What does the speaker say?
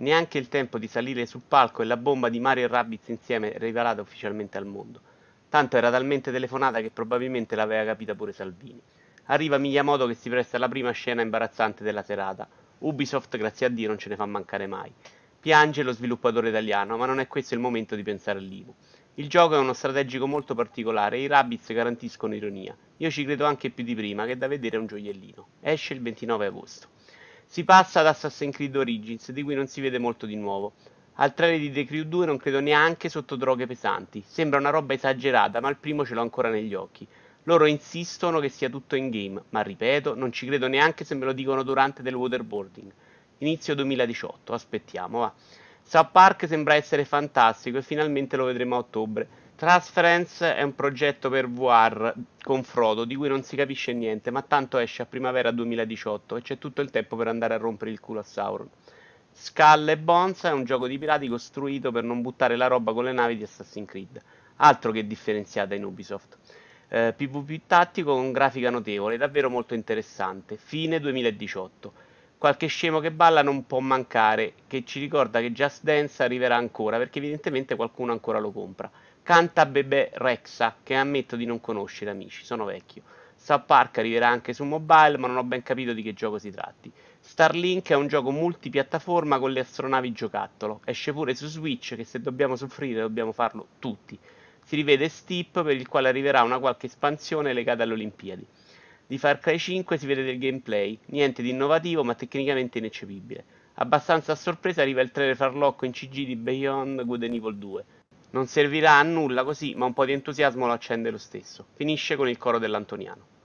Neanche il tempo di salire sul palco e la bomba di Mario e Rabbids insieme rivelata ufficialmente al mondo. Tanto era talmente telefonata che probabilmente l'aveva capita pure Salvini. Arriva Miyamoto che si presta alla prima scena imbarazzante della serata. Ubisoft, grazie a Dio, non ce ne fa mancare mai. Piange lo sviluppatore italiano, ma non è questo il momento di pensare all'Ivo. Il gioco è uno strategico molto particolare e i Rabbids garantiscono ironia. Io ci credo anche più di prima, che da vedere un gioiellino. Esce il 29 agosto. Si passa ad Assassin's Creed Origins, di cui non si vede molto di nuovo. Al trailer di The Crew 2 non credo neanche sotto droghe pesanti. Sembra una roba esagerata, ma il primo ce l'ho ancora negli occhi. Loro insistono che sia tutto in game, ma ripeto, non ci credo neanche se me lo dicono durante del waterboarding. Inizio 2018, aspettiamo, va. South Park sembra essere fantastico e finalmente lo vedremo a ottobre. Transference è un progetto per VR con Frodo di cui non si capisce niente, ma tanto esce a primavera 2018 e c'è tutto il tempo per andare a rompere il culo a Sauron. Skull e Bones è un gioco di pirati costruito per non buttare la roba con le navi di Assassin's Creed, altro che differenziata in Ubisoft eh, PvP tattico con grafica notevole, davvero molto interessante. Fine 2018. Qualche scemo che balla non può mancare, che ci ricorda che Just Dance arriverà ancora, perché evidentemente qualcuno ancora lo compra. Canta Bebè Rexa, che ammetto di non conoscere, amici, sono vecchio. South Park arriverà anche su mobile, ma non ho ben capito di che gioco si tratti. Starlink è un gioco multipiattaforma con le astronavi giocattolo. Esce pure su Switch, che se dobbiamo soffrire dobbiamo farlo tutti si rivede Steep per il quale arriverà una qualche espansione legata alle Olimpiadi. Di Far Cry 5 si vede del gameplay, niente di innovativo ma tecnicamente ineccepibile. Abbastanza a sorpresa arriva il trailer farlocco in CG di Beyond Good and Evil 2. Non servirà a nulla così, ma un po' di entusiasmo lo accende lo stesso. Finisce con il coro dell'Antoniano.